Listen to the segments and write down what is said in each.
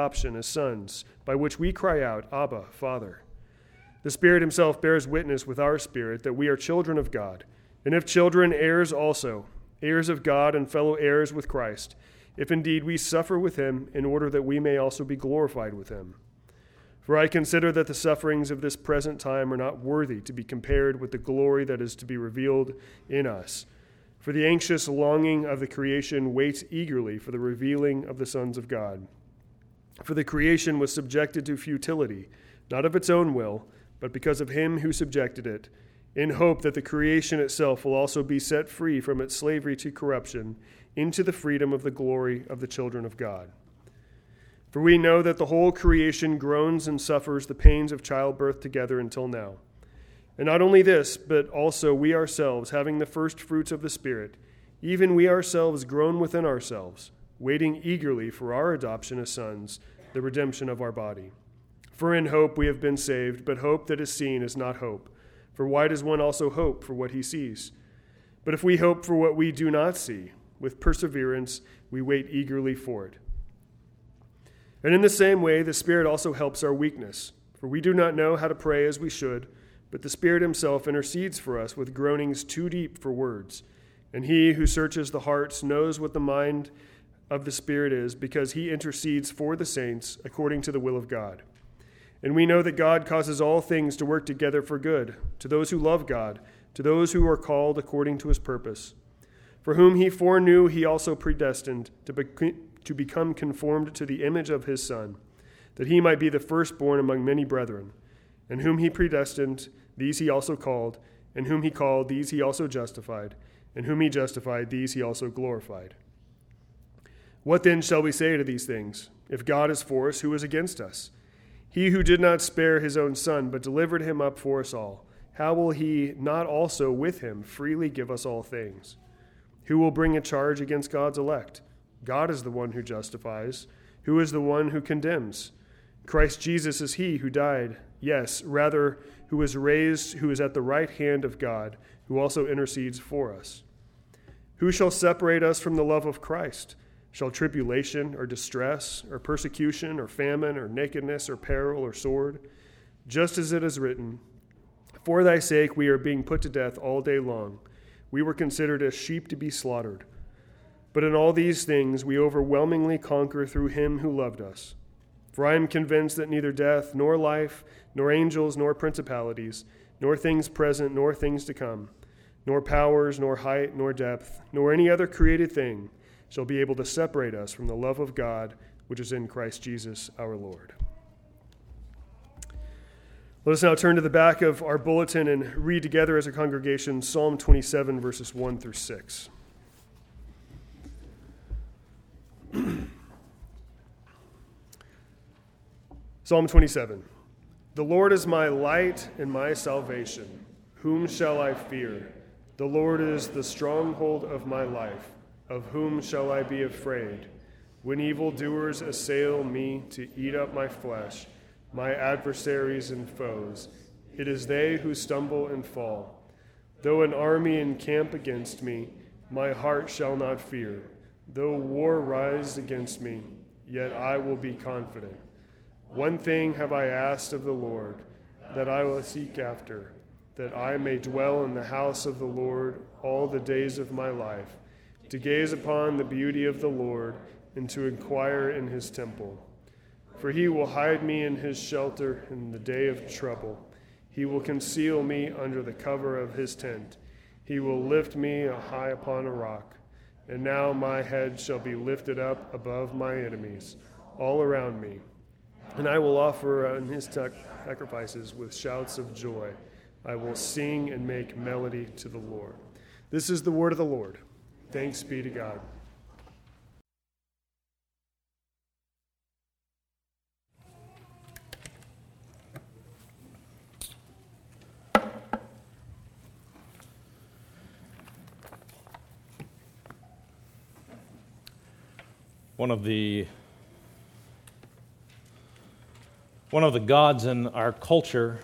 adoption as sons, by which we cry out, Abba, Father. The Spirit Himself bears witness with our spirit that we are children of God, and if children, heirs also, heirs of God and fellow heirs with Christ, if indeed we suffer with Him, in order that we may also be glorified with Him. For I consider that the sufferings of this present time are not worthy to be compared with the glory that is to be revealed in us. For the anxious longing of the creation waits eagerly for the revealing of the sons of God. For the creation was subjected to futility, not of its own will, but because of him who subjected it, in hope that the creation itself will also be set free from its slavery to corruption into the freedom of the glory of the children of God. For we know that the whole creation groans and suffers the pains of childbirth together until now. And not only this, but also we ourselves, having the first fruits of the Spirit, even we ourselves groan within ourselves waiting eagerly for our adoption as sons, the redemption of our body. For in hope we have been saved, but hope that is seen is not hope. For why does one also hope for what he sees? But if we hope for what we do not see, with perseverance we wait eagerly for it. And in the same way, the Spirit also helps our weakness. For we do not know how to pray as we should, but the Spirit Himself intercedes for us with groanings too deep for words. And He who searches the hearts knows what the mind of the Spirit is because he intercedes for the saints according to the will of God. And we know that God causes all things to work together for good to those who love God, to those who are called according to his purpose. For whom he foreknew, he also predestined to, be- to become conformed to the image of his Son, that he might be the firstborn among many brethren. And whom he predestined, these he also called, and whom he called, these he also justified, and whom he justified, these he also glorified. What then shall we say to these things? If God is for us, who is against us? He who did not spare his own son, but delivered him up for us all, how will he not also with him freely give us all things? Who will bring a charge against God's elect? God is the one who justifies. Who is the one who condemns? Christ Jesus is he who died, yes, rather, who was raised, who is at the right hand of God, who also intercedes for us. Who shall separate us from the love of Christ? Shall tribulation or distress or persecution or famine or nakedness or peril or sword? Just as it is written, For thy sake we are being put to death all day long. We were considered as sheep to be slaughtered. But in all these things we overwhelmingly conquer through him who loved us. For I am convinced that neither death, nor life, nor angels, nor principalities, nor things present, nor things to come, nor powers, nor height, nor depth, nor any other created thing shall be able to separate us from the love of God which is in Christ Jesus our Lord. Let us now turn to the back of our bulletin and read together as a congregation Psalm 27, verses 1 through 6. Psalm 27 The Lord is my light and my salvation. Whom shall I fear? The Lord is the stronghold of my life. Of whom shall I be afraid? When evildoers assail me to eat up my flesh, my adversaries and foes, it is they who stumble and fall. Though an army encamp against me, my heart shall not fear. Though war rise against me, yet I will be confident. One thing have I asked of the Lord, that I will seek after, that I may dwell in the house of the Lord all the days of my life to gaze upon the beauty of the Lord and to inquire in his temple. For he will hide me in his shelter in the day of trouble. He will conceal me under the cover of his tent. He will lift me high upon a rock. And now my head shall be lifted up above my enemies all around me. And I will offer on his sacrifices with shouts of joy. I will sing and make melody to the Lord. This is the word of the Lord. Thanks be to God. One of the one of the gods in our culture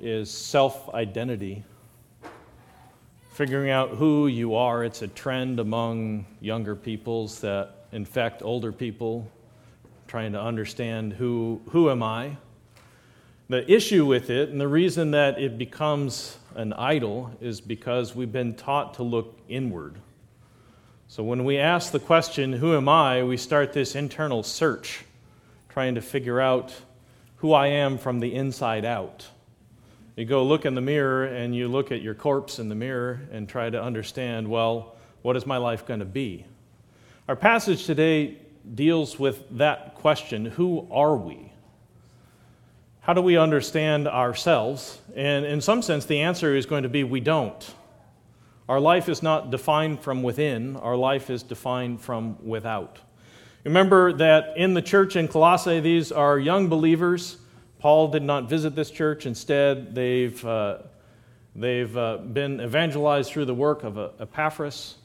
is self identity figuring out who you are. It's a trend among younger peoples that infect older people, trying to understand who, who am I. The issue with it, and the reason that it becomes an idol, is because we've been taught to look inward. So when we ask the question, Who am I? we start this internal search, trying to figure out who I am from the inside out. You go look in the mirror and you look at your corpse in the mirror and try to understand, well, what is my life going to be? Our passage today deals with that question who are we? How do we understand ourselves? And in some sense, the answer is going to be we don't. Our life is not defined from within, our life is defined from without. Remember that in the church in Colossae, these are young believers Paul did not visit this church. Instead, they've, uh, they've uh, been evangelized through the work of uh, Epaphras,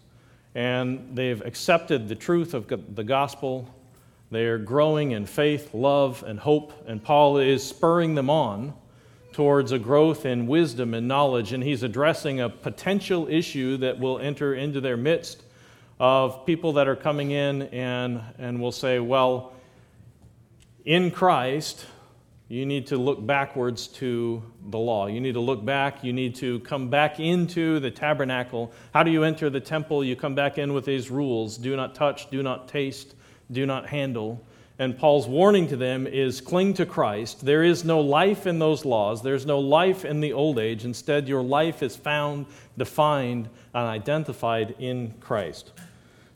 and they've accepted the truth of the gospel. They are growing in faith, love, and hope, and Paul is spurring them on towards a growth in wisdom and knowledge, and he's addressing a potential issue that will enter into their midst of people that are coming in and, and will say, Well, in Christ, you need to look backwards to the law. You need to look back. You need to come back into the tabernacle. How do you enter the temple? You come back in with these rules do not touch, do not taste, do not handle. And Paul's warning to them is cling to Christ. There is no life in those laws, there's no life in the old age. Instead, your life is found, defined, and identified in Christ.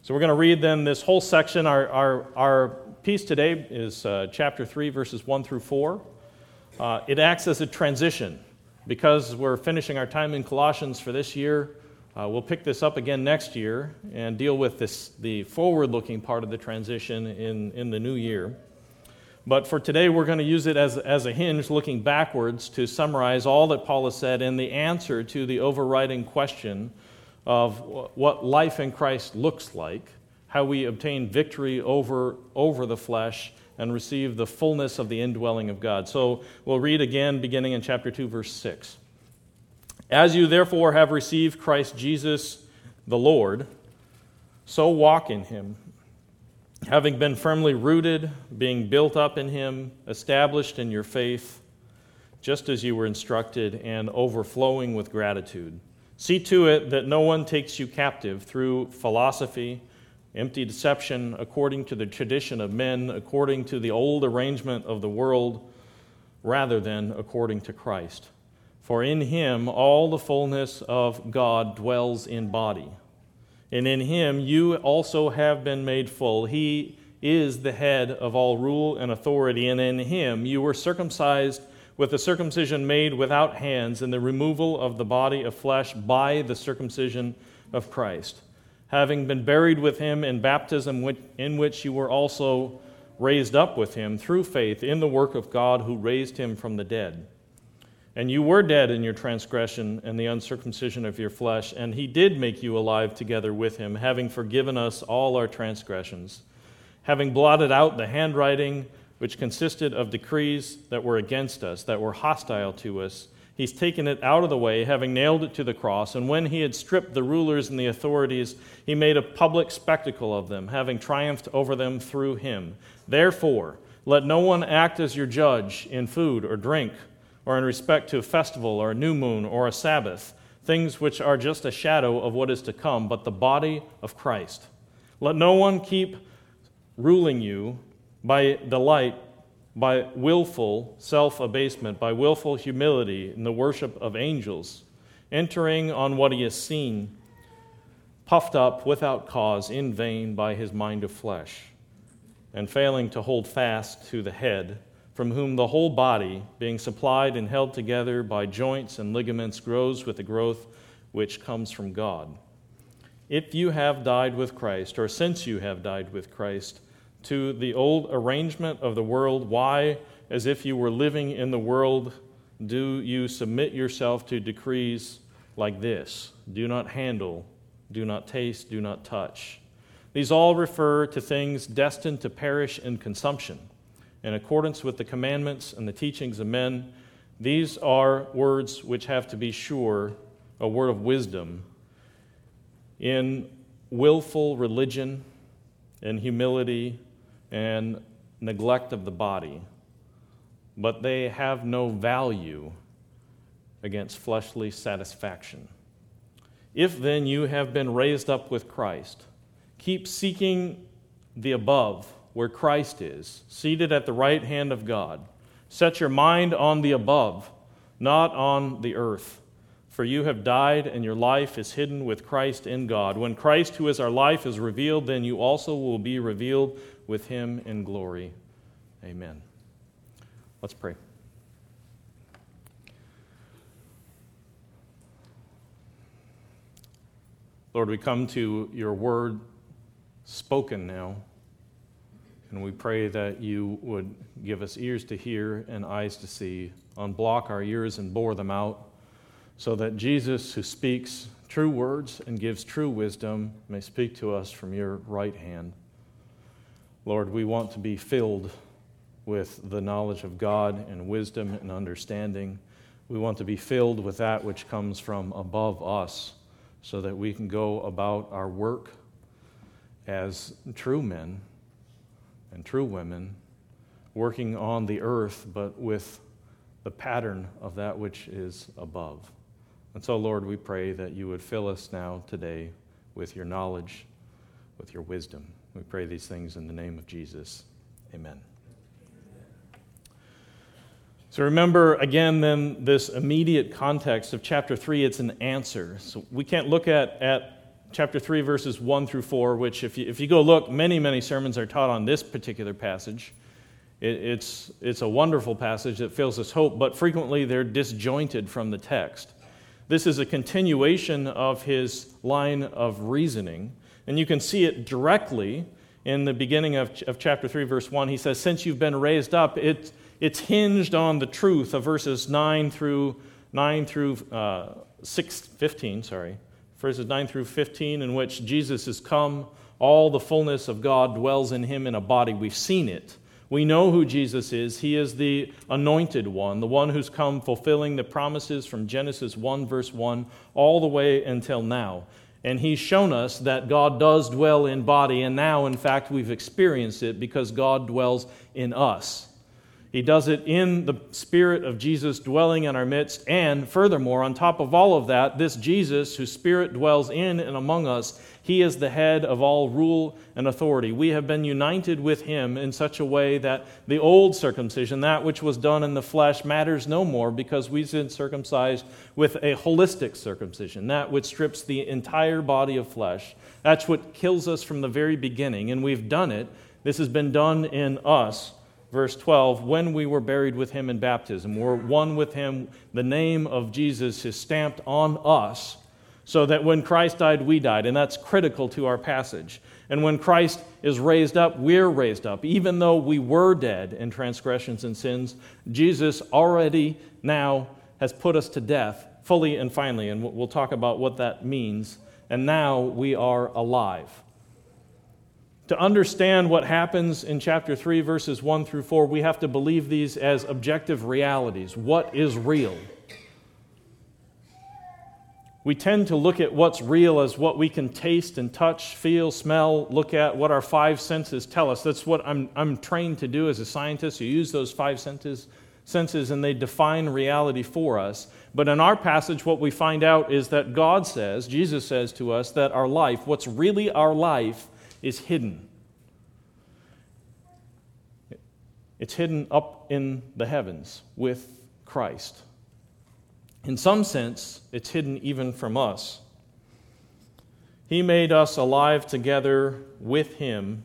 So we're going to read then this whole section. Our, our, our piece today is uh, chapter 3, verses 1 through 4. Uh, it acts as a transition. Because we're finishing our time in Colossians for this year, uh, we'll pick this up again next year and deal with this, the forward looking part of the transition in, in the new year. But for today, we're going to use it as, as a hinge looking backwards to summarize all that Paul has said and the answer to the overriding question of what life in Christ looks like how we obtain victory over, over the flesh and receive the fullness of the indwelling of God. So we'll read again beginning in chapter 2, verse 6. As you therefore have received Christ Jesus the Lord, so walk in him, having been firmly rooted, being built up in him, established in your faith, just as you were instructed, and overflowing with gratitude. See to it that no one takes you captive through philosophy empty deception according to the tradition of men, according to the old arrangement of the world, rather than according to Christ. For in him all the fullness of God dwells in body. And in him you also have been made full. He is the head of all rule and authority, and in him you were circumcised with the circumcision made without hands, and the removal of the body of flesh by the circumcision of Christ having been buried with him in baptism, in which you were also raised up with him through faith in the work of God who raised him from the dead. And you were dead in your transgression and the uncircumcision of your flesh, and he did make you alive together with him, having forgiven us all our transgressions, having blotted out the handwriting which consisted of decrees that were against us, that were hostile to us He's taken it out of the way, having nailed it to the cross. And when he had stripped the rulers and the authorities, he made a public spectacle of them, having triumphed over them through him. Therefore, let no one act as your judge in food or drink, or in respect to a festival or a new moon or a Sabbath, things which are just a shadow of what is to come, but the body of Christ. Let no one keep ruling you by delight by willful self abasement, by willful humility in the worship of angels, entering on what he has seen, puffed up without cause in vain by his mind of flesh, and failing to hold fast to the head, from whom the whole body, being supplied and held together by joints and ligaments, grows with the growth which comes from God. If you have died with Christ, or since you have died with Christ, to the old arrangement of the world. Why, as if you were living in the world, do you submit yourself to decrees like this? Do not handle, do not taste, do not touch. These all refer to things destined to perish in consumption. In accordance with the commandments and the teachings of men, these are words which have to be sure, a word of wisdom. In willful religion and humility and neglect of the body, but they have no value against fleshly satisfaction. If then you have been raised up with Christ, keep seeking the above, where Christ is, seated at the right hand of God. Set your mind on the above, not on the earth. For you have died, and your life is hidden with Christ in God. When Christ, who is our life, is revealed, then you also will be revealed with him in glory. Amen. Let's pray. Lord, we come to your word spoken now, and we pray that you would give us ears to hear and eyes to see, unblock our ears and bore them out, so that Jesus, who speaks true words and gives true wisdom, may speak to us from your right hand. Lord, we want to be filled with the knowledge of God and wisdom and understanding. We want to be filled with that which comes from above us so that we can go about our work as true men and true women, working on the earth, but with the pattern of that which is above. And so, Lord, we pray that you would fill us now today with your knowledge, with your wisdom. We pray these things in the name of Jesus. Amen. So remember again, then, this immediate context of chapter 3, it's an answer. So we can't look at, at chapter 3, verses 1 through 4, which, if you, if you go look, many, many sermons are taught on this particular passage. It, it's, it's a wonderful passage that fills us hope, but frequently they're disjointed from the text. This is a continuation of his line of reasoning. And you can see it directly in the beginning of, of chapter 3, verse 1. He says, Since you've been raised up, it, it's hinged on the truth of verses 9 through, 9 through uh, 6, 15, sorry. Verses 9 through 15, in which Jesus has come. All the fullness of God dwells in him in a body. We've seen it. We know who Jesus is. He is the anointed one, the one who's come fulfilling the promises from Genesis 1, verse 1, all the way until now. And he's shown us that God does dwell in body, and now, in fact, we've experienced it because God dwells in us. He does it in the Spirit of Jesus dwelling in our midst. And furthermore, on top of all of that, this Jesus, whose Spirit dwells in and among us, he is the head of all rule and authority. We have been united with him in such a way that the old circumcision, that which was done in the flesh, matters no more because we've been circumcised with a holistic circumcision, that which strips the entire body of flesh. That's what kills us from the very beginning. And we've done it. This has been done in us verse 12, when we were buried with him in baptism, we're one with him. The name of Jesus is stamped on us so that when Christ died, we died. And that's critical to our passage. And when Christ is raised up, we're raised up. Even though we were dead in transgressions and sins, Jesus already now has put us to death fully and finally. And we'll talk about what that means. And now we are alive. To understand what happens in chapter 3, verses 1 through 4, we have to believe these as objective realities. What is real? We tend to look at what's real as what we can taste and touch, feel, smell, look at, what our five senses tell us. That's what I'm, I'm trained to do as a scientist. You use those five senses, senses and they define reality for us. But in our passage, what we find out is that God says, Jesus says to us, that our life, what's really our life, is hidden. It's hidden up in the heavens with Christ. In some sense, it's hidden even from us. He made us alive together with Him.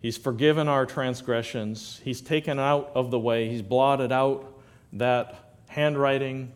He's forgiven our transgressions. He's taken out of the way. He's blotted out that handwriting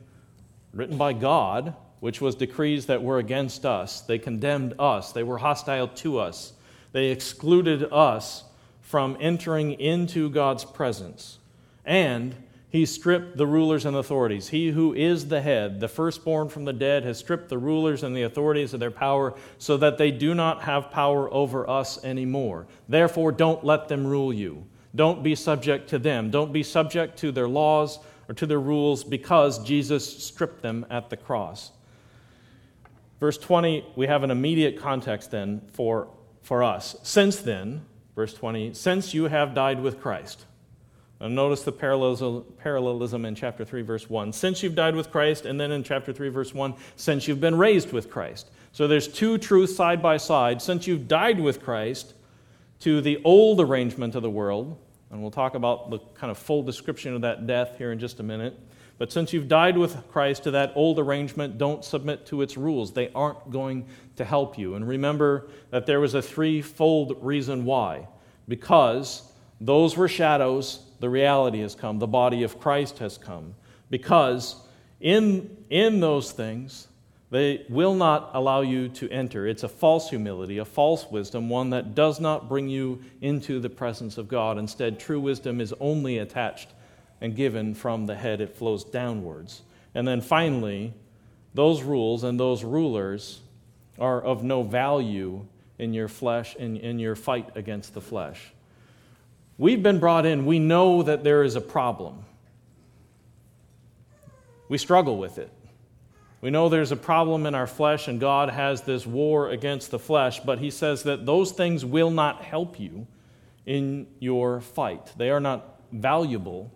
written by God, which was decrees that were against us. They condemned us, they were hostile to us. They excluded us from entering into God's presence. And he stripped the rulers and authorities. He who is the head, the firstborn from the dead, has stripped the rulers and the authorities of their power so that they do not have power over us anymore. Therefore, don't let them rule you. Don't be subject to them. Don't be subject to their laws or to their rules because Jesus stripped them at the cross. Verse 20, we have an immediate context then for for us. Since then, Verse 20, since you have died with Christ. And notice the parallelism in chapter 3, verse 1. Since you've died with Christ, and then in chapter 3, verse 1, since you've been raised with Christ. So there's two truths side by side. Since you've died with Christ to the old arrangement of the world, and we'll talk about the kind of full description of that death here in just a minute. But since you've died with Christ to that old arrangement, don't submit to its rules. They aren't going to help you. And remember that there was a threefold reason why. Because those were shadows, the reality has come, the body of Christ has come. Because in, in those things, they will not allow you to enter. It's a false humility, a false wisdom, one that does not bring you into the presence of God. Instead, true wisdom is only attached and given from the head, it flows downwards. And then finally, those rules and those rulers are of no value in your flesh, in, in your fight against the flesh. We've been brought in, we know that there is a problem. We struggle with it. We know there's a problem in our flesh, and God has this war against the flesh, but He says that those things will not help you in your fight. They are not valuable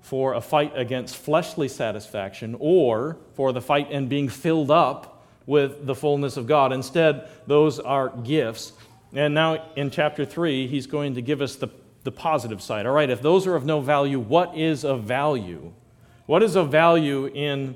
for a fight against fleshly satisfaction or for the fight in being filled up with the fullness of God. Instead, those are gifts. And now in chapter 3, he's going to give us the, the positive side. All right, if those are of no value, what is of value? What is of value in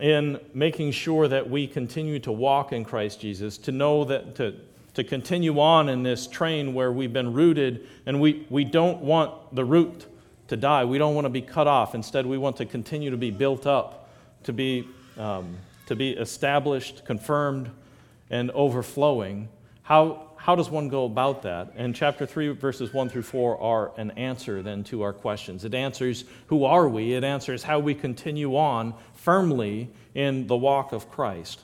in making sure that we continue to walk in Christ Jesus, to know that, to, to continue on in this train where we've been rooted, and we, we don't want the root to die. We don't want to be cut off. Instead, we want to continue to be built up, to be, um, to be established, confirmed, and overflowing. How, how does one go about that? And chapter 3, verses 1 through 4 are an answer then to our questions. It answers who are we, it answers how we continue on firmly in the walk of Christ.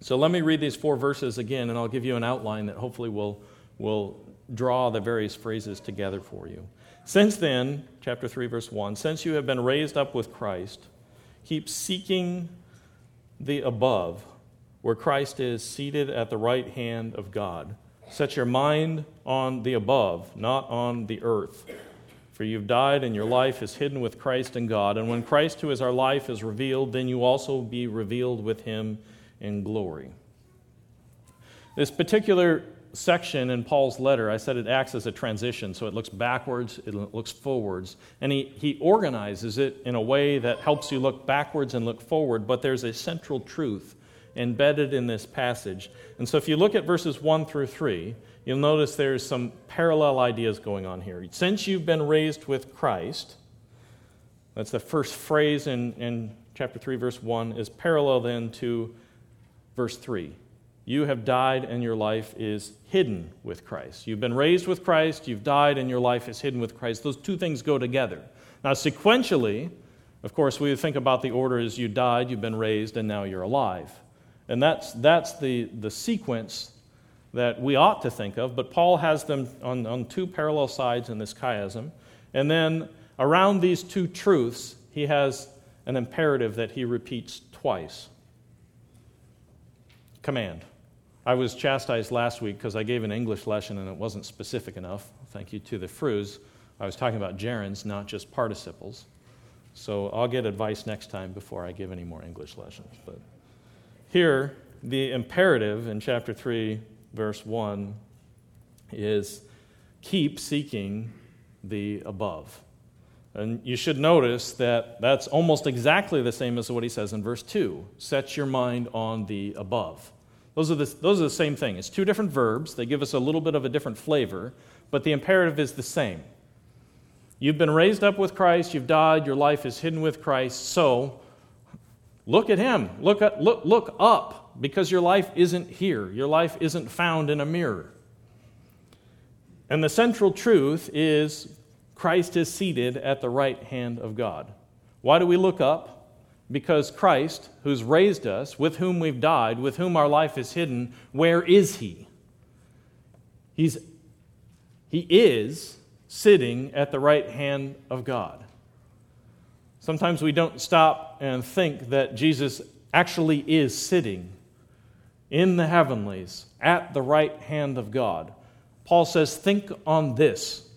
So let me read these four verses again, and I'll give you an outline that hopefully will, will draw the various phrases together for you. Since then, chapter 3, verse 1, since you have been raised up with Christ, keep seeking the above where Christ is seated at the right hand of God. Set your mind on the above, not on the earth. For you've died, and your life is hidden with Christ in God. And when Christ, who is our life, is revealed, then you also be revealed with him in glory. This particular section in Paul's letter, I said it acts as a transition, so it looks backwards, it looks forwards, and he, he organizes it in a way that helps you look backwards and look forward, but there's a central truth embedded in this passage. And so if you look at verses 1 through 3, you'll notice there's some parallel ideas going on here. Since you've been raised with Christ, that's the first phrase in, in chapter 3, verse 1, is parallel then to verse 3. You have died and your life is hidden with Christ. You've been raised with Christ, you've died and your life is hidden with Christ. Those two things go together. Now, sequentially, of course, we think about the order as you died, you've been raised, and now you're alive. And that's, that's the, the sequence that we ought to think of, but Paul has them on, on two parallel sides in this chiasm. And then around these two truths, he has an imperative that he repeats twice command. I was chastised last week because I gave an English lesson and it wasn't specific enough. Thank you to the Frus. I was talking about gerunds, not just participles. So I'll get advice next time before I give any more English lessons. But here, the imperative in chapter 3, verse 1 is keep seeking the above. And you should notice that that's almost exactly the same as what he says in verse 2 set your mind on the above. Those are the, those are the same thing. It's two different verbs, they give us a little bit of a different flavor, but the imperative is the same. You've been raised up with Christ, you've died, your life is hidden with Christ, so Look at him. Look, at, look, look up because your life isn't here. Your life isn't found in a mirror. And the central truth is Christ is seated at the right hand of God. Why do we look up? Because Christ, who's raised us, with whom we've died, with whom our life is hidden, where is he? He's, he is sitting at the right hand of God. Sometimes we don't stop and think that Jesus actually is sitting in the heavenlies at the right hand of God. Paul says, think on this.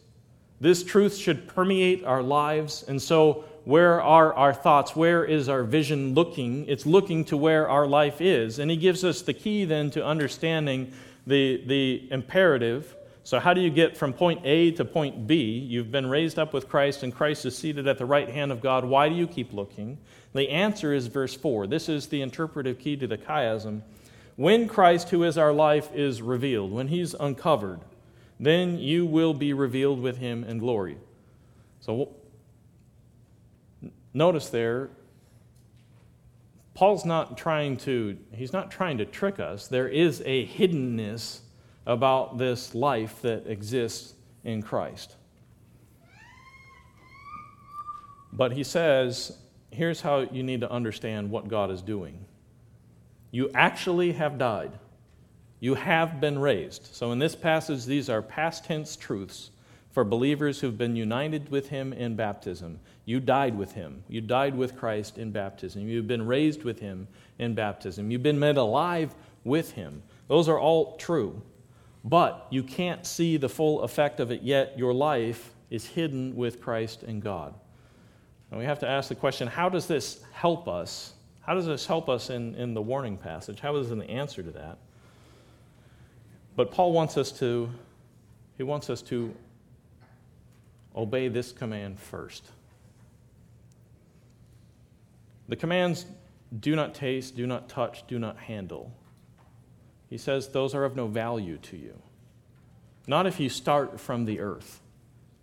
This truth should permeate our lives. And so, where are our thoughts? Where is our vision looking? It's looking to where our life is. And he gives us the key then to understanding the, the imperative. So, how do you get from point A to point B? You've been raised up with Christ, and Christ is seated at the right hand of God. Why do you keep looking? The answer is verse 4. This is the interpretive key to the chiasm. When Christ, who is our life, is revealed, when he's uncovered, then you will be revealed with him in glory. So notice there, Paul's not trying to, he's not trying to trick us. There is a hiddenness about this life that exists in Christ. But he says, here's how you need to understand what God is doing. You actually have died. You have been raised. So, in this passage, these are past tense truths for believers who've been united with Him in baptism. You died with Him. You died with Christ in baptism. You've been raised with Him in baptism. You've been made alive with Him. Those are all true. But you can't see the full effect of it yet. Your life is hidden with Christ and God. And we have to ask the question how does this help us? How does this help us in, in the warning passage? How is an answer to that? But Paul wants us to, he wants us to obey this command first. The commands do not taste, do not touch, do not handle. He says those are of no value to you. Not if you start from the earth.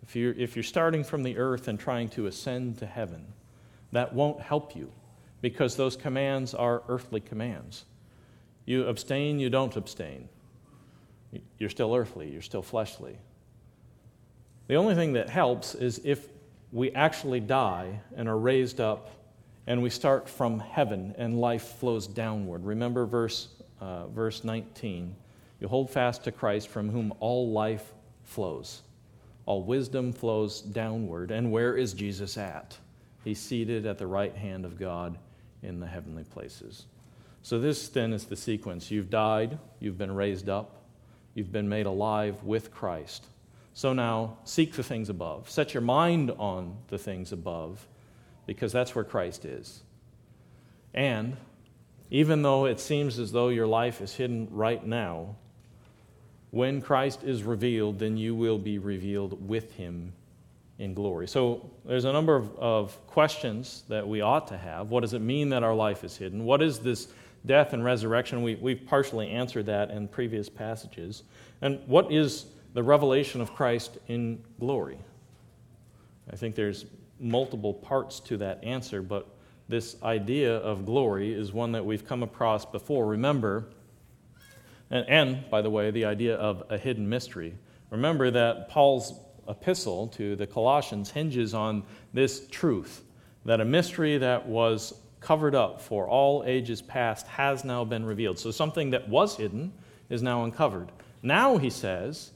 If you're, if you're starting from the earth and trying to ascend to heaven, that won't help you because those commands are earthly commands. You abstain, you don't abstain. You're still earthly, you're still fleshly. The only thing that helps is if we actually die and are raised up and we start from heaven and life flows downward. Remember verse, uh, verse 19. You hold fast to Christ from whom all life flows. All wisdom flows downward. And where is Jesus at? He's seated at the right hand of God in the heavenly places. So, this then is the sequence. You've died, you've been raised up, You've been made alive with Christ. So now seek the things above. Set your mind on the things above because that's where Christ is. And even though it seems as though your life is hidden right now, when Christ is revealed, then you will be revealed with him in glory. So there's a number of, of questions that we ought to have. What does it mean that our life is hidden? What is this death and resurrection. We, we've partially answered that in previous passages. And what is the revelation of Christ in glory? I think there's multiple parts to that answer, but this idea of glory is one that we've come across before. Remember, and, and by the way, the idea of a hidden mystery. Remember that Paul's epistle to the Colossians hinges on this truth that a mystery that was covered up for all ages past has now been revealed. So something that was hidden is now uncovered. Now, he says,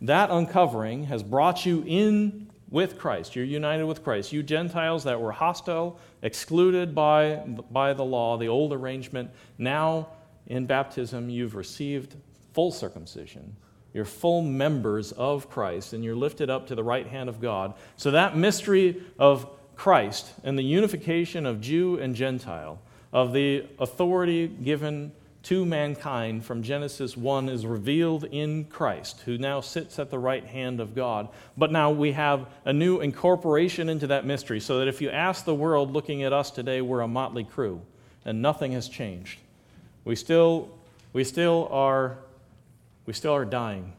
that uncovering has brought you in with Christ. You're united with Christ. You Gentiles that were hostile, excluded by, by the law, the old arrangement, now in baptism you've received full circumcision. You're full members of Christ, and you're lifted up to the right hand of God. So that mystery of Christ and the unification of Jew and Gentile, of the authority given to mankind from Genesis 1 is revealed in Christ, who now sits at the right hand of God. But now we have a new incorporation into that mystery, so that if you ask the world looking at us today, we're a motley crew, and nothing has changed. We still, we still, are, we still are dying.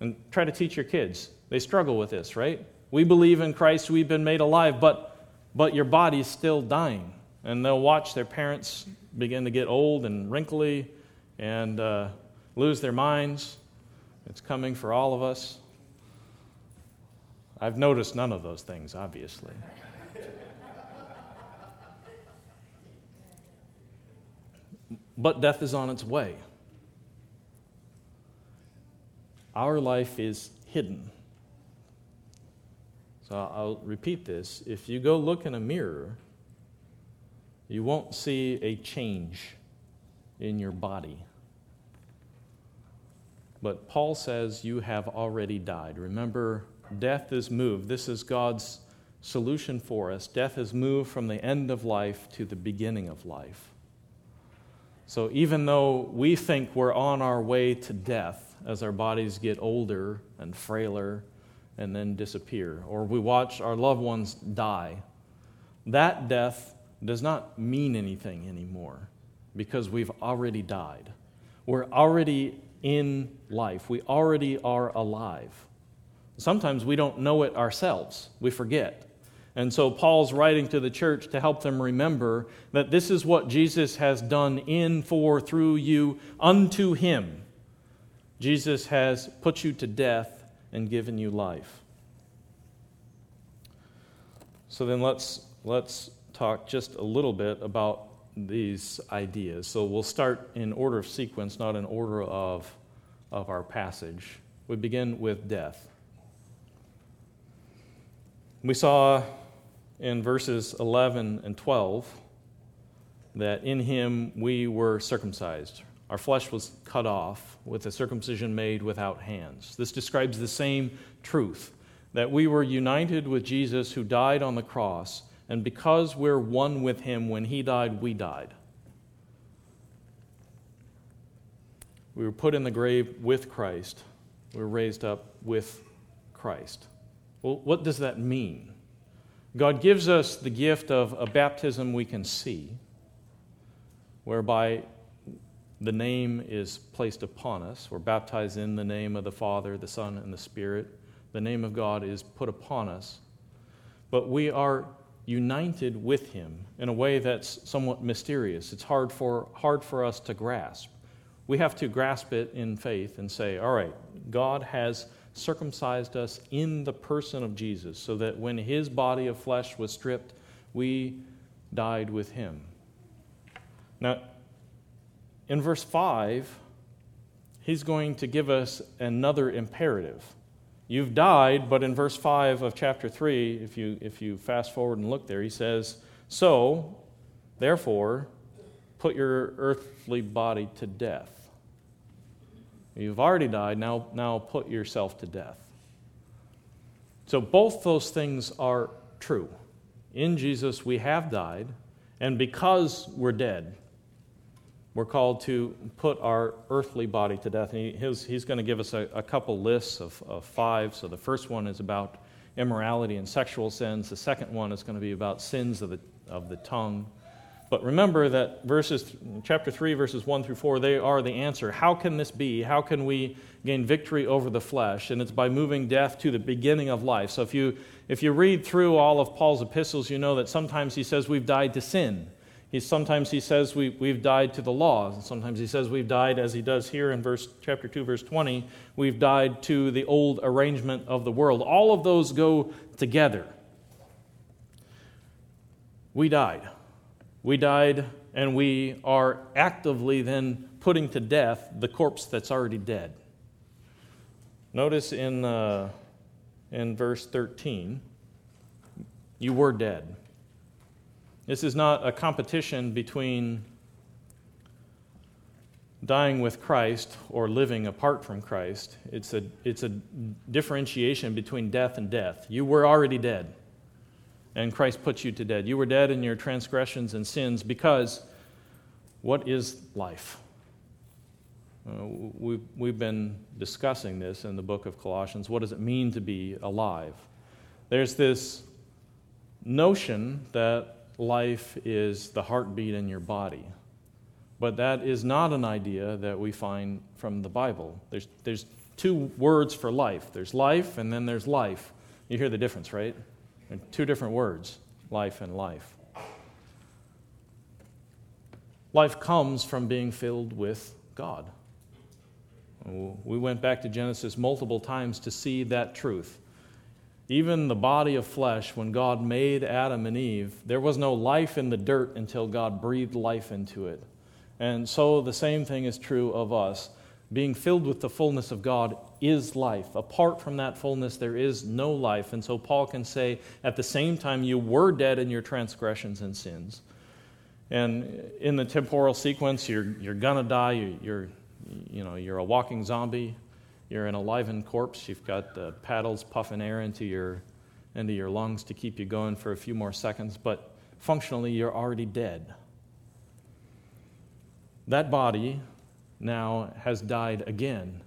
And try to teach your kids. They struggle with this, right? We believe in Christ, we've been made alive, but, but your body's still dying. And they'll watch their parents begin to get old and wrinkly and uh, lose their minds. It's coming for all of us. I've noticed none of those things, obviously. but death is on its way. Our life is hidden. So I'll repeat this. If you go look in a mirror, you won't see a change in your body. But Paul says you have already died. Remember, death is moved. This is God's solution for us. Death is moved from the end of life to the beginning of life. So even though we think we're on our way to death as our bodies get older and frailer and then disappear, or we watch our loved ones die, that death does not mean anything anymore because we've already died. We're already in life, we already are alive. Sometimes we don't know it ourselves, we forget. And so Paul's writing to the church to help them remember that this is what Jesus has done in, for, through you, unto him. Jesus has put you to death and given you life. So then let's, let's talk just a little bit about these ideas. So we'll start in order of sequence, not in order of, of our passage. We begin with death. We saw in verses 11 and 12 that in him we were circumcised. Our flesh was cut off with a circumcision made without hands. This describes the same truth that we were united with Jesus who died on the cross, and because we're one with him, when he died, we died. We were put in the grave with Christ, we were raised up with Christ. Well, what does that mean? God gives us the gift of a baptism we can see, whereby the name is placed upon us. We're baptized in the name of the Father, the Son, and the Spirit. The name of God is put upon us. But we are united with Him in a way that's somewhat mysterious. It's hard for, hard for us to grasp. We have to grasp it in faith and say, all right, God has circumcised us in the person of Jesus, so that when his body of flesh was stripped, we died with him. Now, in verse 5, he's going to give us another imperative. You've died, but in verse 5 of chapter 3, if you, if you fast forward and look there, he says, So, therefore, put your earthly body to death You've already died, now, now put yourself to death. So both those things are true. In Jesus, we have died, and because we're dead, we're called to put our earthly body to death. And he, he's going to give us a, a couple lists of, of five. So the first one is about immorality and sexual sins, the second one is going to be about sins of the, of the tongue. But remember that verses, chapter 3, verses 1 through 4, they are the answer. How can this be? How can we gain victory over the flesh? And it's by moving death to the beginning of life. So if you, if you read through all of Paul's epistles, you know that sometimes he says we've died to sin. He, sometimes he says we, we've died to the law. And sometimes he says we've died, as he does here in verse, chapter 2, verse 20, we've died to the old arrangement of the world. All of those go together. We died. We died, and we are actively then putting to death the corpse that's already dead. Notice in, uh, in verse 13, you were dead. This is not a competition between dying with Christ or living apart from Christ. It's a, it's a differentiation between death and death. You were already dead and Christ put you to death. You were dead in your transgressions and sins because what is life? Uh, we've, we've been discussing this in the book of Colossians. What does it mean to be alive? There's this notion that life is the heartbeat in your body. But that is not an idea that we find from the Bible. There's, there's two words for life there's life, and then there's life. You hear the difference, right? Two different words life and life. Life comes from being filled with God. We went back to Genesis multiple times to see that truth. Even the body of flesh, when God made Adam and Eve, there was no life in the dirt until God breathed life into it. And so the same thing is true of us. Being filled with the fullness of God is life. Apart from that fullness, there is no life. And so Paul can say, at the same time, you were dead in your transgressions and sins. And in the temporal sequence, you're, you're going to die. You, you're, you know, you're a walking zombie. You're an alive corpse. You've got the paddles puffing air into your, into your lungs to keep you going for a few more seconds, but functionally, you're already dead. That body now has died again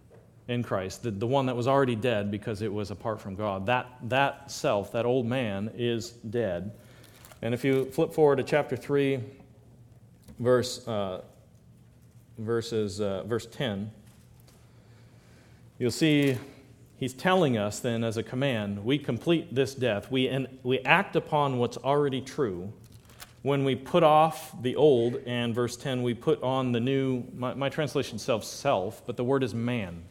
in Christ, the, the one that was already dead because it was apart from God. That, that self, that old man, is dead. And if you flip forward to chapter 3, verse, uh, verses, uh, verse 10, you'll see he's telling us then as a command we complete this death, we, and we act upon what's already true. When we put off the old, and verse 10, we put on the new, my, my translation says self, but the word is man.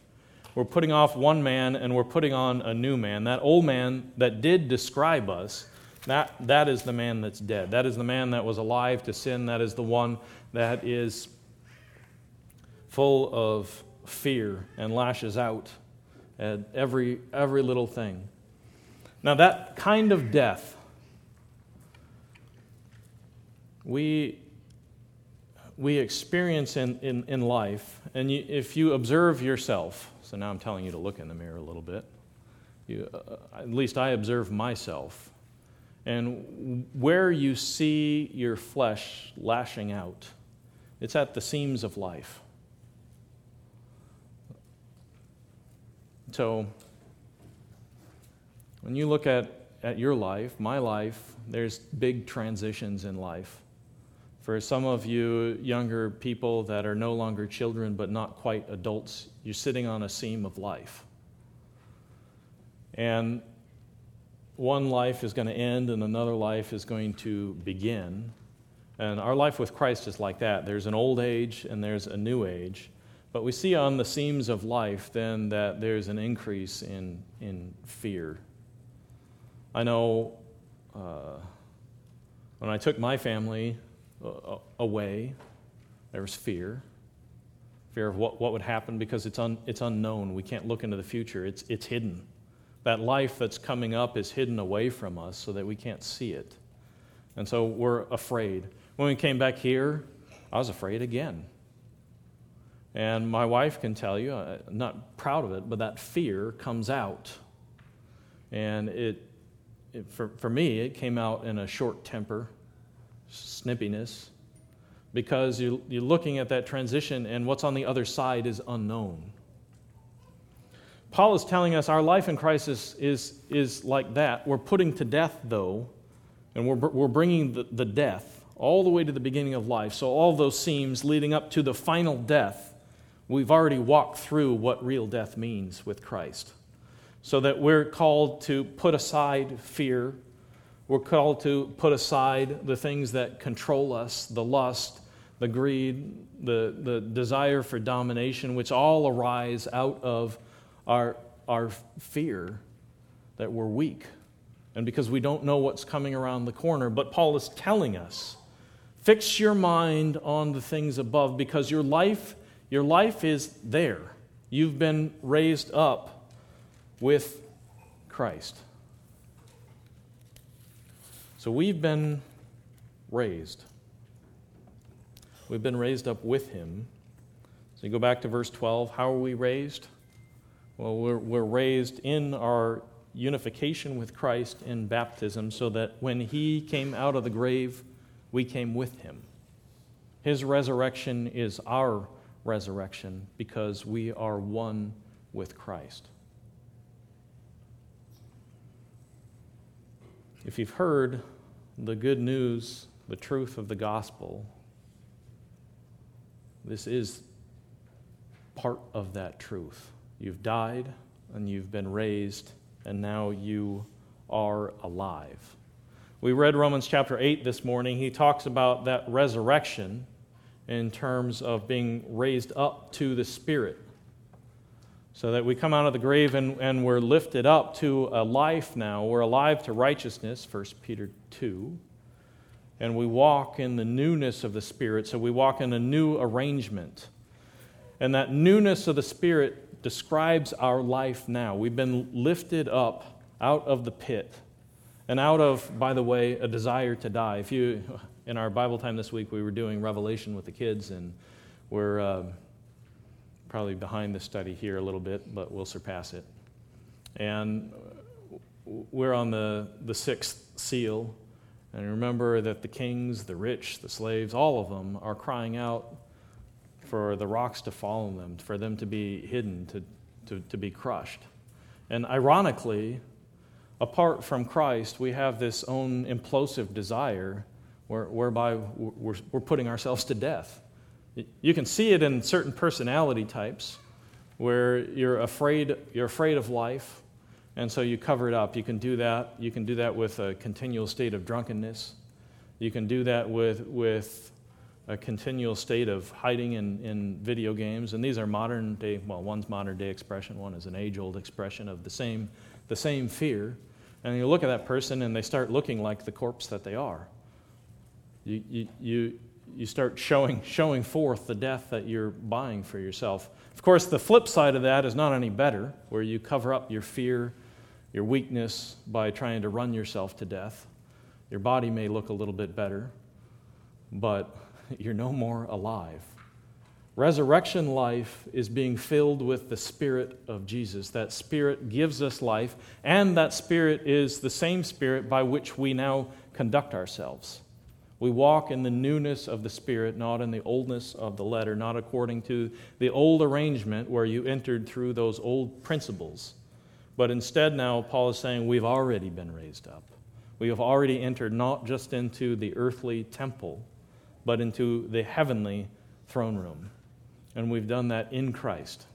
We're putting off one man and we're putting on a new man. That old man that did describe us, that, that is the man that's dead. That is the man that was alive to sin. That is the one that is full of fear and lashes out at every, every little thing. Now, that kind of death, we, we experience in, in, in life, and you, if you observe yourself, so now I'm telling you to look in the mirror a little bit. You, uh, at least I observe myself. And where you see your flesh lashing out, it's at the seams of life. So, when you look at, at your life, my life, there's big transitions in life. For some of you younger people that are no longer children but not quite adults, you're sitting on a seam of life. And one life is going to end and another life is going to begin. And our life with Christ is like that. There's an old age and there's a new age. But we see on the seams of life then that there's an increase in, in fear. I know uh, when I took my family uh, away, there was fear fear of what, what would happen because it's, un, it's unknown. We can't look into the future, it's, it's hidden. That life that's coming up is hidden away from us so that we can't see it. And so we're afraid. When we came back here, I was afraid again. And my wife can tell you, I'm not proud of it, but that fear comes out. And it, it for, for me, it came out in a short temper, snippiness, because you, you're looking at that transition and what's on the other side is unknown. Paul is telling us our life in Christ is, is, is like that. We're putting to death, though, and we're, we're bringing the, the death all the way to the beginning of life. So, all those seams leading up to the final death, we've already walked through what real death means with Christ. So that we're called to put aside fear, we're called to put aside the things that control us, the lust, the greed, the, the desire for domination, which all arise out of our, our fear that we're weak and because we don't know what's coming around the corner. But Paul is telling us fix your mind on the things above because your life, your life is there. You've been raised up with Christ. So we've been raised. We've been raised up with him. So you go back to verse 12. How are we raised? Well, we're, we're raised in our unification with Christ in baptism so that when he came out of the grave, we came with him. His resurrection is our resurrection because we are one with Christ. If you've heard the good news, the truth of the gospel, this is part of that truth. You've died and you've been raised, and now you are alive. We read Romans chapter 8 this morning. He talks about that resurrection in terms of being raised up to the Spirit so that we come out of the grave and, and we're lifted up to a life now. We're alive to righteousness, 1 Peter 2. And we walk in the newness of the Spirit, so we walk in a new arrangement. And that newness of the Spirit describes our life now. We've been lifted up out of the pit and out of, by the way, a desire to die. If you, in our Bible time this week, we were doing Revelation with the kids, and we're. Uh, probably behind the study here a little bit, but we'll surpass it. And we're on the, the sixth seal. And remember that the kings, the rich, the slaves, all of them are crying out for the rocks to fall on them, for them to be hidden, to, to, to be crushed. And ironically, apart from Christ, we have this own implosive desire whereby we're, putting ourselves to death. You can see it in certain personality types where you're afraid, you're afraid of life, and so you cover it up. You can do that. You can do that with a continual state of drunkenness. You can do that with, with a continual state of hiding in, in video games. And these are modern day, well, one's modern day expression, one is an age old expression of the same, the same fear. And you look at that person and they start looking like the corpse that they are. You, you, you, start showing, showing forth the death that you're buying for yourself. Of course, the flip side of that is not any better, where you cover up your fear, your weakness by trying to run yourself to death. Your body may look a little bit better, but you're no more alive. Resurrection life is being filled with the Spirit of Jesus. That Spirit gives us life, and that Spirit is the same Spirit by which we now conduct ourselves. We walk in the newness of the Spirit, not in the oldness of the letter, not according to the old arrangement where you entered through those old principles. But instead, now, Paul is saying we've already been raised up. We have already entered not just into the earthly temple, but into the heavenly throne room. And we've done that in Christ.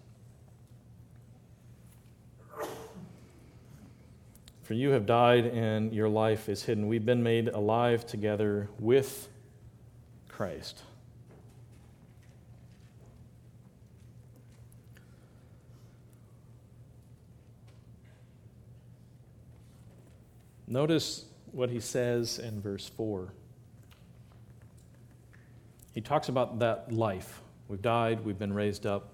For you have died and your life is hidden. We've been made alive together with Christ. Notice what he says in verse 4. He talks about that life. We've died, we've been raised up.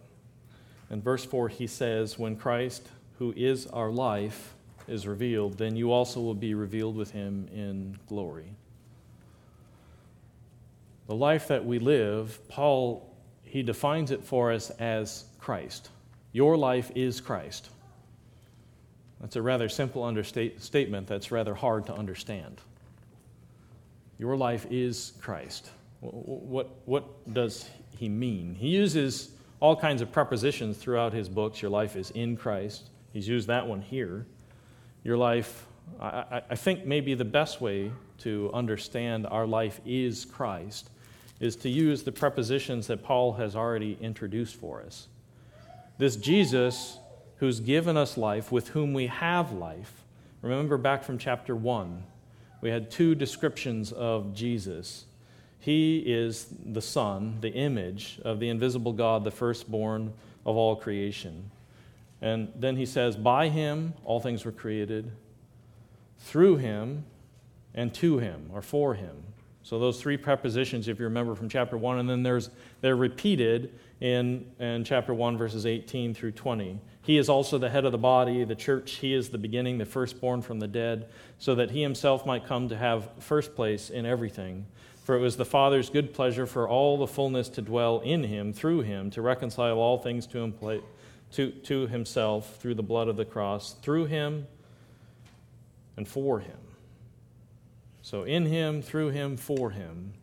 In verse 4, he says, When Christ, who is our life, is revealed, then you also will be revealed with him in glory. The life that we live, Paul, he defines it for us as Christ. Your life is Christ. That's a rather simple statement that's rather hard to understand. Your life is Christ. What, what does he mean? He uses all kinds of prepositions throughout his books. Your life is in Christ. He's used that one here your life, I, I think maybe the best way to understand our life is Christ is to use the prepositions that Paul has already introduced for us. This Jesus who's given us life, with whom we have life. Remember back from chapter 1, we had two descriptions of Jesus. He is the Son, the image of the invisible God, the firstborn of all creation. And then he says, By him all things were created, through him and to him, or for him. So those three prepositions, if you remember from chapter 1, and then there's, they're repeated in, in chapter 1, verses 18 through 20. He is also the head of the body, the church. He is the beginning, the firstborn from the dead, so that he himself might come to have first place in everything. For it was the Father's good pleasure for all the fullness to dwell in him, through him, to reconcile all things to him to, to himself through the blood of the cross, through him and for him. So, in him, through him, for him,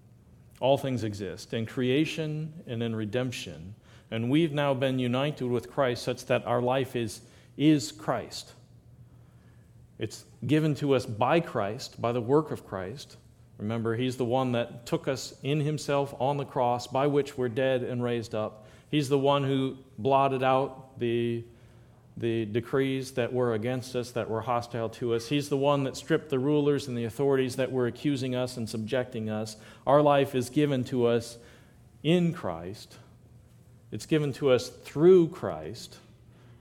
all things exist in creation and in redemption. And we've now been united with Christ such that our life is, is Christ. It's given to us by Christ, by the work of Christ. Remember, He's the one that took us in Himself on the cross, by which we're dead and raised up. He's the one who blotted out the, the decrees that were against us, that were hostile to us. He's the one that stripped the rulers and the authorities that were accusing us and subjecting us. Our life is given to us in Christ, it's given to us through Christ.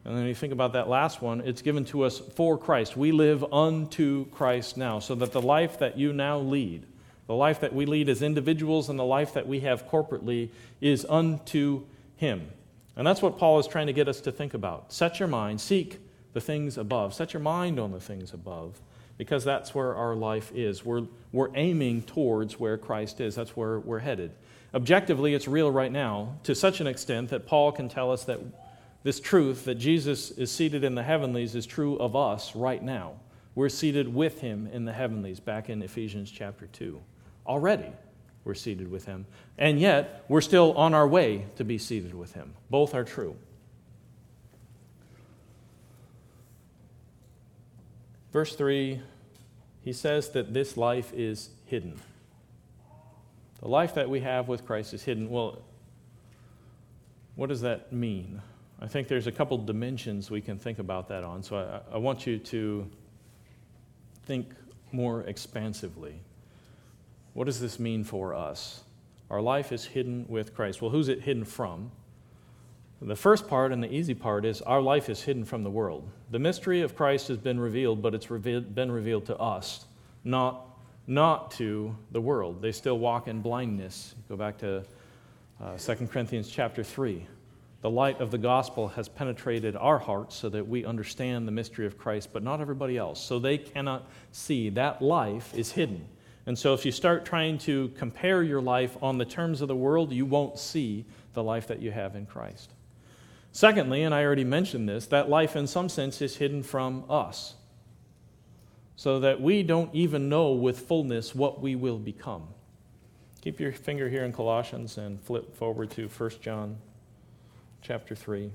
And then you think about that last one, it's given to us for Christ. We live unto Christ now, so that the life that you now lead, the life that we lead as individuals and the life that we have corporately, is unto him. And that's what Paul is trying to get us to think about. Set your mind, seek the things above. Set your mind on the things above. because that's where our life is. We're, we're aiming towards where Christ is, that's where we're headed. Objectively, it's real right now to such an extent that Paul can tell us that this truth that Jesus is seated in the heavenlies is true of us right now. We're seated with him in the heavenlies, back in Ephesians chapter 2. Already, we're seated with him. And yet, we're still on our way to be seated with him. Both are true. Verse 3, he says that this life is hidden. The life that we have with Christ is hidden. Well, what does that mean? I think there's a couple dimensions we can think about that on. So I, I want you to think more expansively. What does this mean for us? Our life is hidden with Christ. Well, who's it hidden from? The first part and the easy part is our life is hidden from the world. The mystery of Christ has been revealed, but it's been revealed to us, not, not to the world. They still walk in blindness. Go back to uh, 2 Corinthians chapter 3. The light of the gospel has penetrated our hearts so that we understand the mystery of Christ, but not everybody else. So they cannot see. That life is hidden. And so if you start trying to compare your life on the terms of the world, you won't see the life that you have in Christ. Secondly, and I already mentioned this, that life in some sense is hidden from us. So that we don't even know with fullness what we will become. Keep your finger here in Colossians and flip forward to 1 John chapter 3.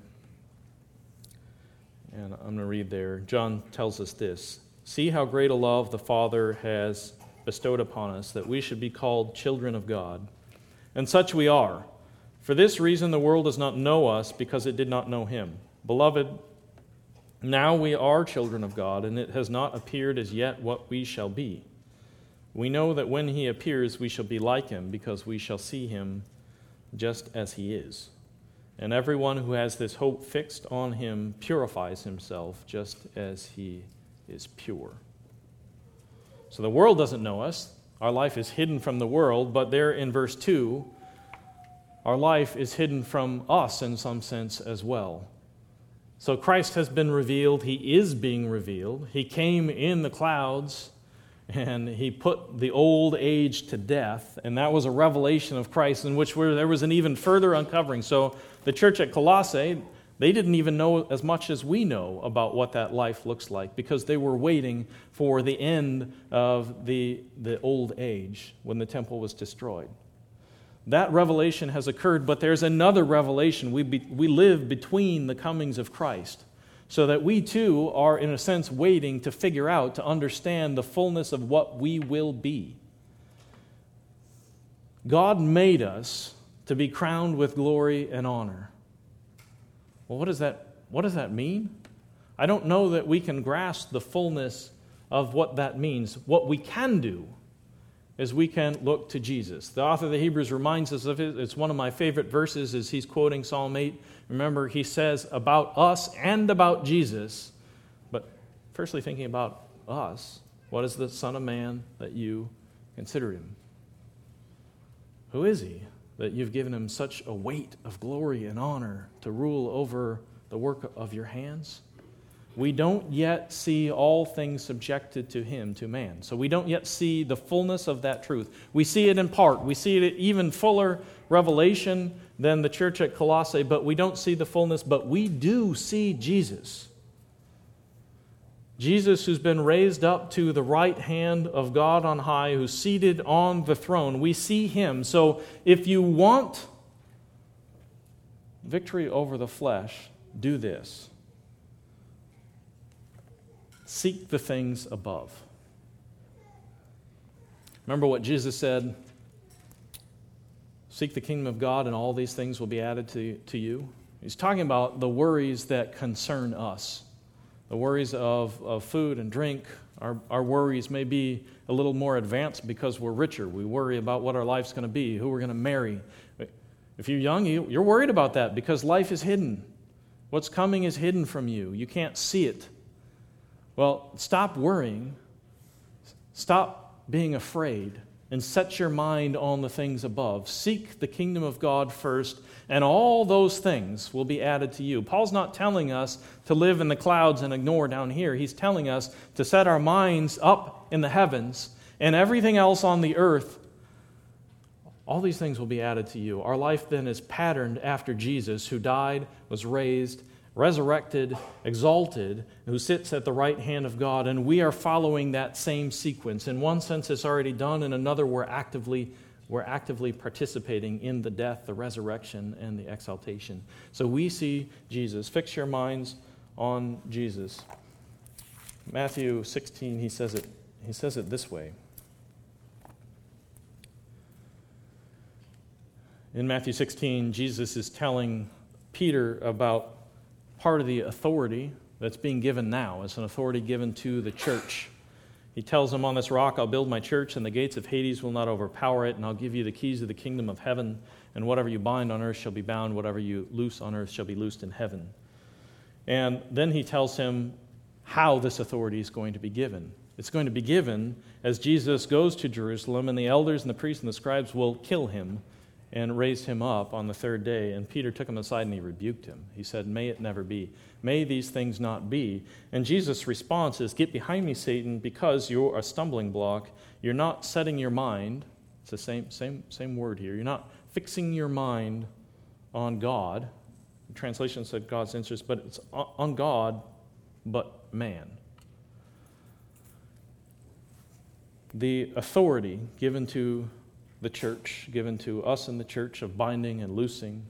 And I'm going to read there. John tells us this See how great a love the Father has bestowed upon us, that we should be called children of God. And such we are. For this reason, the world does not know us because it did not know him. Beloved, now we are children of God, and it has not appeared as yet what we shall be. We know that when he appears, we shall be like him, because we shall see him just as he is. And everyone who has this hope fixed on him purifies himself just as he is pure. So the world doesn't know us. Our life is hidden from the world, but there in verse 2, our life is hidden from us in some sense as well. So Christ has been revealed. He is being revealed. He came in the clouds and he put the old age to death. And that was a revelation of Christ in which there was an even further uncovering. So the church at Colossae, they didn't even know as much as we know about what that life looks like because they were waiting for the end of the, the old age when the temple was destroyed. That revelation has occurred, but there's another revelation. We, be, we live between the comings of Christ so that we too are, in a sense, waiting to figure out, to understand the fullness of what we will be. God made us to be crowned with glory and honor. Well, what does that, what does that mean? I don't know that we can grasp the fullness of what that means. What we can do is we can look to Jesus. The author of the Hebrews reminds us of it. It's one of my favorite verses as he's quoting Psalm 8. Remember, he says about us and about Jesus, but firstly thinking about us, what is the Son of Man that you consider him? Who is he that you've given him such a weight of glory and honor to rule over the work of your hands? we don't yet see all things subjected to him, to man. So we don't yet see the fullness of that truth. We see it in part. We see it even fuller revelation than the church at Colossae, but we don't see the fullness. But we do see Jesus. Jesus, who's been raised up to the right hand of God on high, who's seated on the throne, we see him. So if you want victory over the flesh, do this Seek the things above. Remember what Jesus said Seek the kingdom of God, and all these things will be added to, to you. He's talking about the worries that concern us the worries of, of food and drink. Our, our worries may be a little more advanced because we're richer. We worry about what our life's going to be, who we're going to marry. If you're young, you, you're worried about that because life is hidden. What's coming is hidden from you. You can't see it. Well, stop worrying, stop being afraid, and set your mind on the things above. Seek the kingdom of God first, and all those things will be added to you. Paul's not telling us to live in the clouds and ignore down here. He's telling us to set our minds up in the heavens, and everything else on the earth, all these things will be added to you. Our life then is patterned after Jesus, who died, was raised, resurrected, exalted, who sits at the right hand of God, and we are following that same sequence. In one sense, it's already done, in another, we're actively, we're actively participating in the death, the resurrection, and the exaltation. So we see Jesus. Fix your minds on Jesus. Matthew 16, he says it, he says it this way. In Matthew 16, Jesus is telling Peter about part of the authority that's being given now. It's an authority given to the church. He tells them, On this rock I'll build my church, and the gates of Hades will not overpower it, and I'll give you the keys of the kingdom of heaven, and whatever you bind on earth shall be bound, whatever you loose on earth shall be loosed in heaven. And then he tells him how this authority is going to be given. It's going to be given as Jesus goes to Jerusalem, and the elders and the priests and the scribes will kill him and raised him up on the third day. And Peter took him aside and he rebuked him. He said, May it never be. May these things not be. And Jesus' response is, Get behind me, Satan, because you're a stumbling block. You're not setting your mind, it's the same, same, same word here. You're not fixing your mind on God. The translation said God's interest, but it's on God, but man. The authority given to the church, given to us in the church of binding and loosing,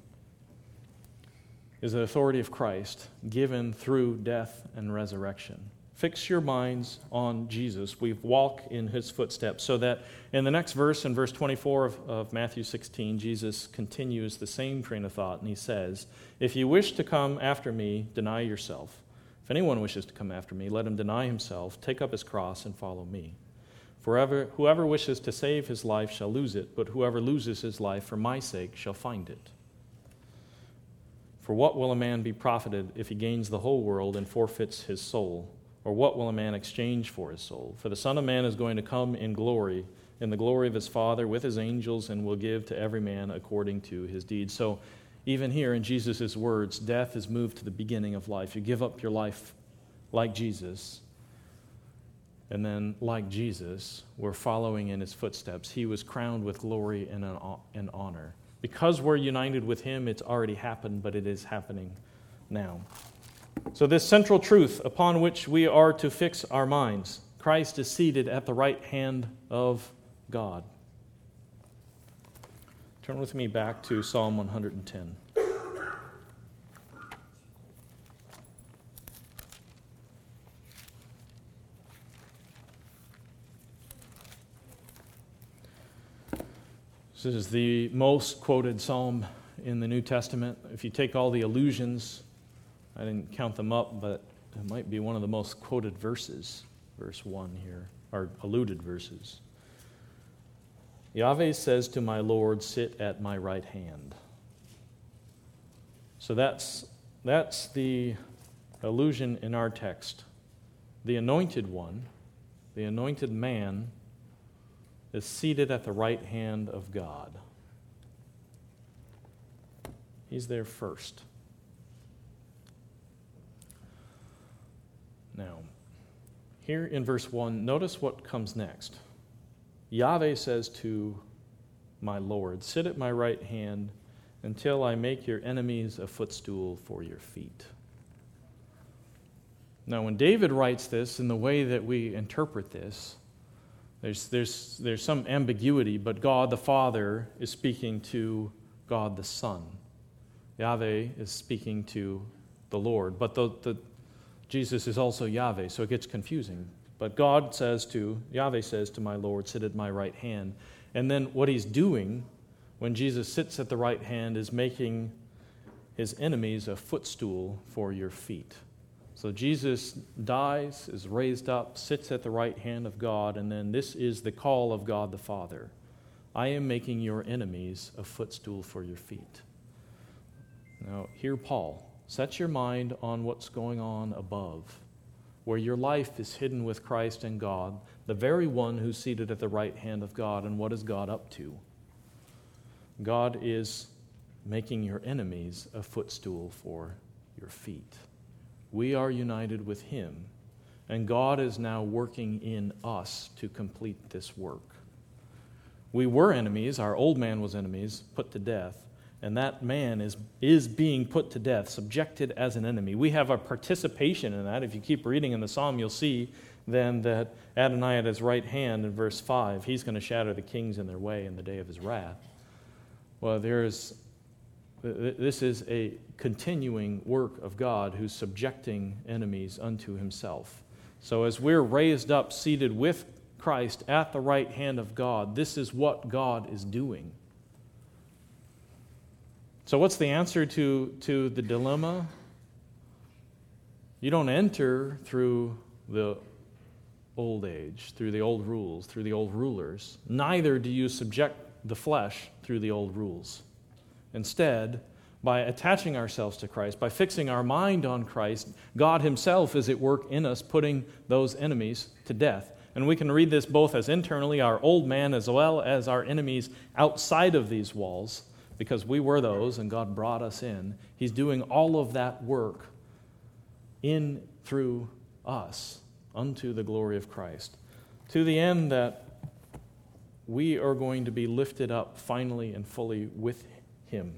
is the authority of Christ given through death and resurrection. Fix your minds on Jesus. We walk in his footsteps. So that in the next verse, in verse 24 of, of, Matthew 16, Jesus continues the same train of thought, and he says, If you wish to come after me, deny yourself. If anyone wishes to come after me, let him deny himself, take up his cross, and follow me. For whoever wishes to save his life shall lose it, but whoever loses his life for my sake shall find it. For what will a man be profited if he gains the whole world and forfeits his soul? Or what will a man exchange for his soul? For the Son of Man is going to come in glory, in the glory of his Father with his angels, and will give to every man according to his deeds. So, even here in Jesus' words, death is moved to the beginning of life. You give up your life like Jesus, and then, like Jesus, we're following in his footsteps. He was crowned with glory and, and honor. Because we're united with him, it's already happened, but it is happening now. So, this central truth upon which we are to fix our minds Christ is seated at the right hand of God. Turn with me back to Psalm 110. This is the most quoted psalm in the New Testament. If you take all the allusions, I didn't count them up, but it might be one of the most quoted verses, verse 1 here, or alluded verses. Yahweh says to my Lord, Sit at my right hand. So that's, that's the allusion in our text. The anointed one, the anointed man, is seated at the right hand of God. He's there first. Now, here in verse 1, notice what comes next. Yahweh says to my Lord, Sit at my right hand until I make your enemies a footstool for your feet. Now, when David writes this in the way that we interpret this, there's, there's, there's some ambiguity, but God the Father is speaking to God the Son. Yahweh is speaking to the Lord, but the, the, Jesus is also Yahweh, so it gets confusing. But God says to, Yahweh says to my Lord, Sit at my right hand. And then what he's doing when Jesus sits at the right hand is making his enemies a footstool for your feet. So Jesus dies, is raised up, sits at the right hand of God, and then this is the call of God the Father I am making your enemies a footstool for your feet. Now, here, Paul, set your mind on what's going on above, where your life is hidden with Christ and God, the the very one who's seated at the right hand of God. And what is God up to? God is making your enemies a footstool for your feet. We are united with Him, and God is now working in us to complete this work. We were enemies, our old man was enemies, put to death, and that man is, is being put to death, subjected as an enemy. We have a participation in that. If you keep reading in the psalm, you'll see then that Adonai at his right hand in verse 5, he's going to shatter the kings in their way in the day of his wrath. Well, there's this is a continuing work of God who's subjecting enemies unto himself. So, as we're raised up, seated with Christ at the right hand of God, this is what God is doing. So, what's the answer to, to the dilemma? You don't enter through the old age, through the old rules, through the old rulers. Neither do you subject the flesh through the old rules. Instead, by attaching ourselves to Christ, by fixing our mind on Christ, God Himself is at work in us, putting those enemies to death. And we can read this both as internally, our old man, as well as our enemies outside of these walls, because we were those and God brought us in. He's doing all of that work in through us unto the glory of Christ, to the end that we are going to be lifted up finally and fully with Him.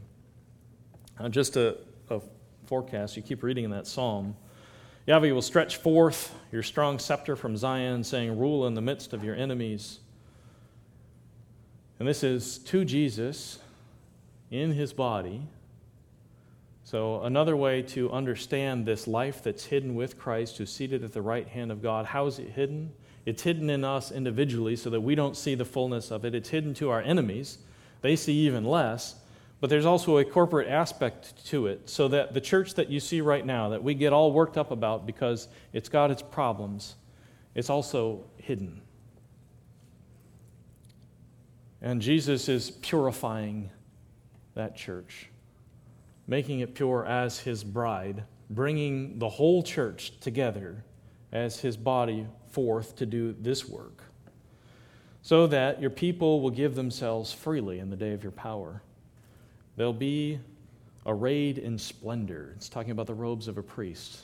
Uh, just a, a forecast, you keep reading in that psalm. Yahweh will stretch forth your strong scepter from Zion, saying, Rule in the midst of your enemies. And this is to Jesus in his body. So, another way to understand this life that's hidden with Christ, who's seated at the right hand of God, how is it hidden? It's hidden in us individually so that we don't see the fullness of it. It's hidden to our enemies, they see even less. But there's also a corporate aspect to it, so that the church that you see right now, that we get all worked up about because it's got its problems, it's also hidden. And Jesus is purifying that church, making it pure as his bride, bringing the whole church together as his body forth to do this work, so that your people will give themselves freely in the day of your power. They'll be arrayed in splendor. It's talking about the robes of a priest.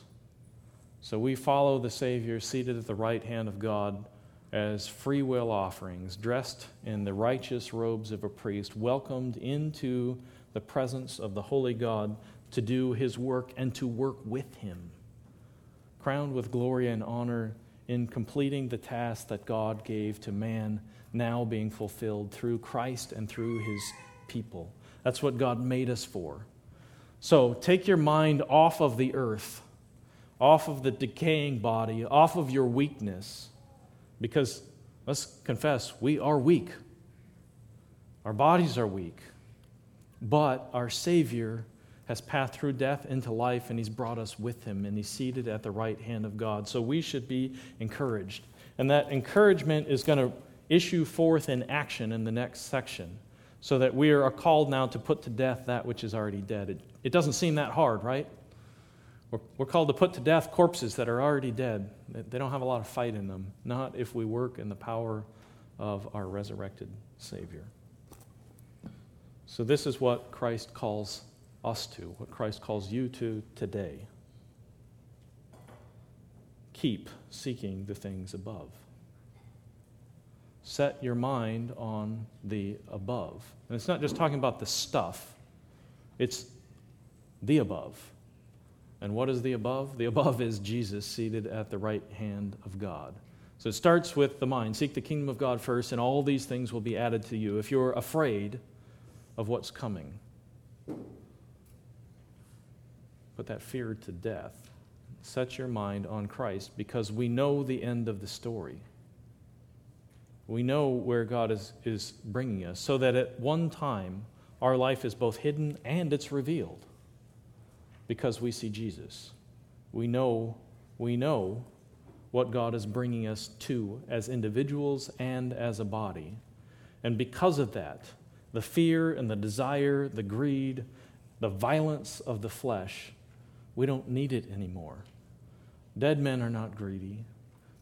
So we follow the Savior seated at the right hand of God as free will offerings, dressed in the righteous robes of a priest, welcomed into the presence of the holy God to do his work and to work with him, crowned with glory and honor in completing the task that God gave to man, now being fulfilled through Christ and through his people. That's what God made us for. So take your mind off of the earth, off of the decaying body, off of your weakness, because let's confess, we are weak. Our bodies are weak. But our Savior has passed through death into life, and He's brought us with Him, and He's seated at the right hand of God. So we should be encouraged. And that encouragement is going to issue forth in action in the next section so that we are called now to put to death that which is already dead. It, it doesn't seem that hard, right? We're, we're called to put to death corpses that are already dead. They don't have a lot of fight in them, not if we work in the power of our resurrected Savior. So, this is what Christ calls us to, what Christ calls you to today. Keep seeking the things above set your mind on the above. And it's not just talking about the stuff, it's the above. And what is the above? The above is Jesus seated at the right hand of God. So it starts with the mind. Seek the kingdom of God first, and all these things will be added to you. If you're afraid of what's coming, put that fear to death. Set your mind on Christ because we know the end of the story we know where God is, is bringing us, so that at one time our life is both hidden and it's revealed because we see Jesus. We know, we know what God is bringing us to as individuals and as a body. And because of that, the fear and the desire, the greed, the violence of the flesh, we don't need it anymore. Dead men are not greedy.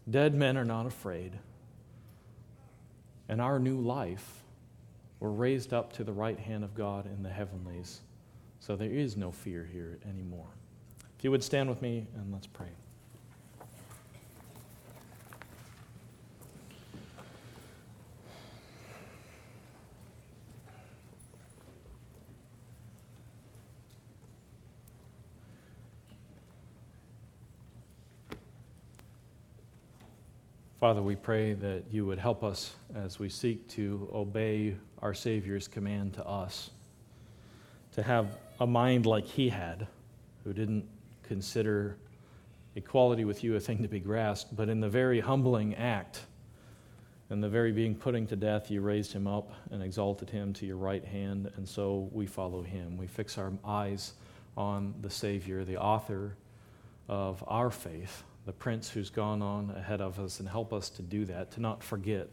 Dead men are not afraid. And our new life, we're raised up to the right hand of God in the heavenlies. So there is no fear here anymore. If you would stand with me and let's pray. Father, we pray that you would help us as we seek to obey our Savior's command to us, to have a mind like he had, who didn't consider equality with you a thing to be grasped, but in the very humbling act, in the very being putting to death, you raised him up and exalted him to your right hand, and so we follow him. We fix our eyes on the Savior, the author of our faith the Prince who's gone on ahead of us, and help us to do that, to not forget,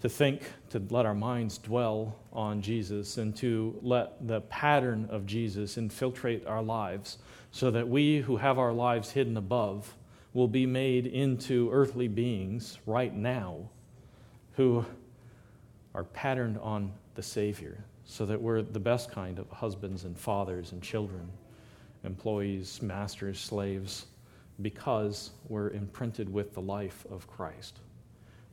to think, to let our minds dwell on Jesus, and to let the pattern of Jesus infiltrate our lives so that we who have our lives hidden above will be made into earthly beings right now who are patterned on the Savior, so that we're the best kind of husbands and fathers and children, employees, masters, slaves because we're imprinted with the life of Christ.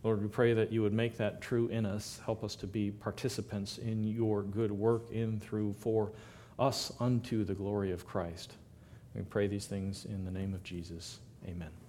Lord, we pray that you would make that true in us. Help us to be participants in your good work in, through, for us unto the glory of Christ. We pray these things in the name of Jesus. Amen.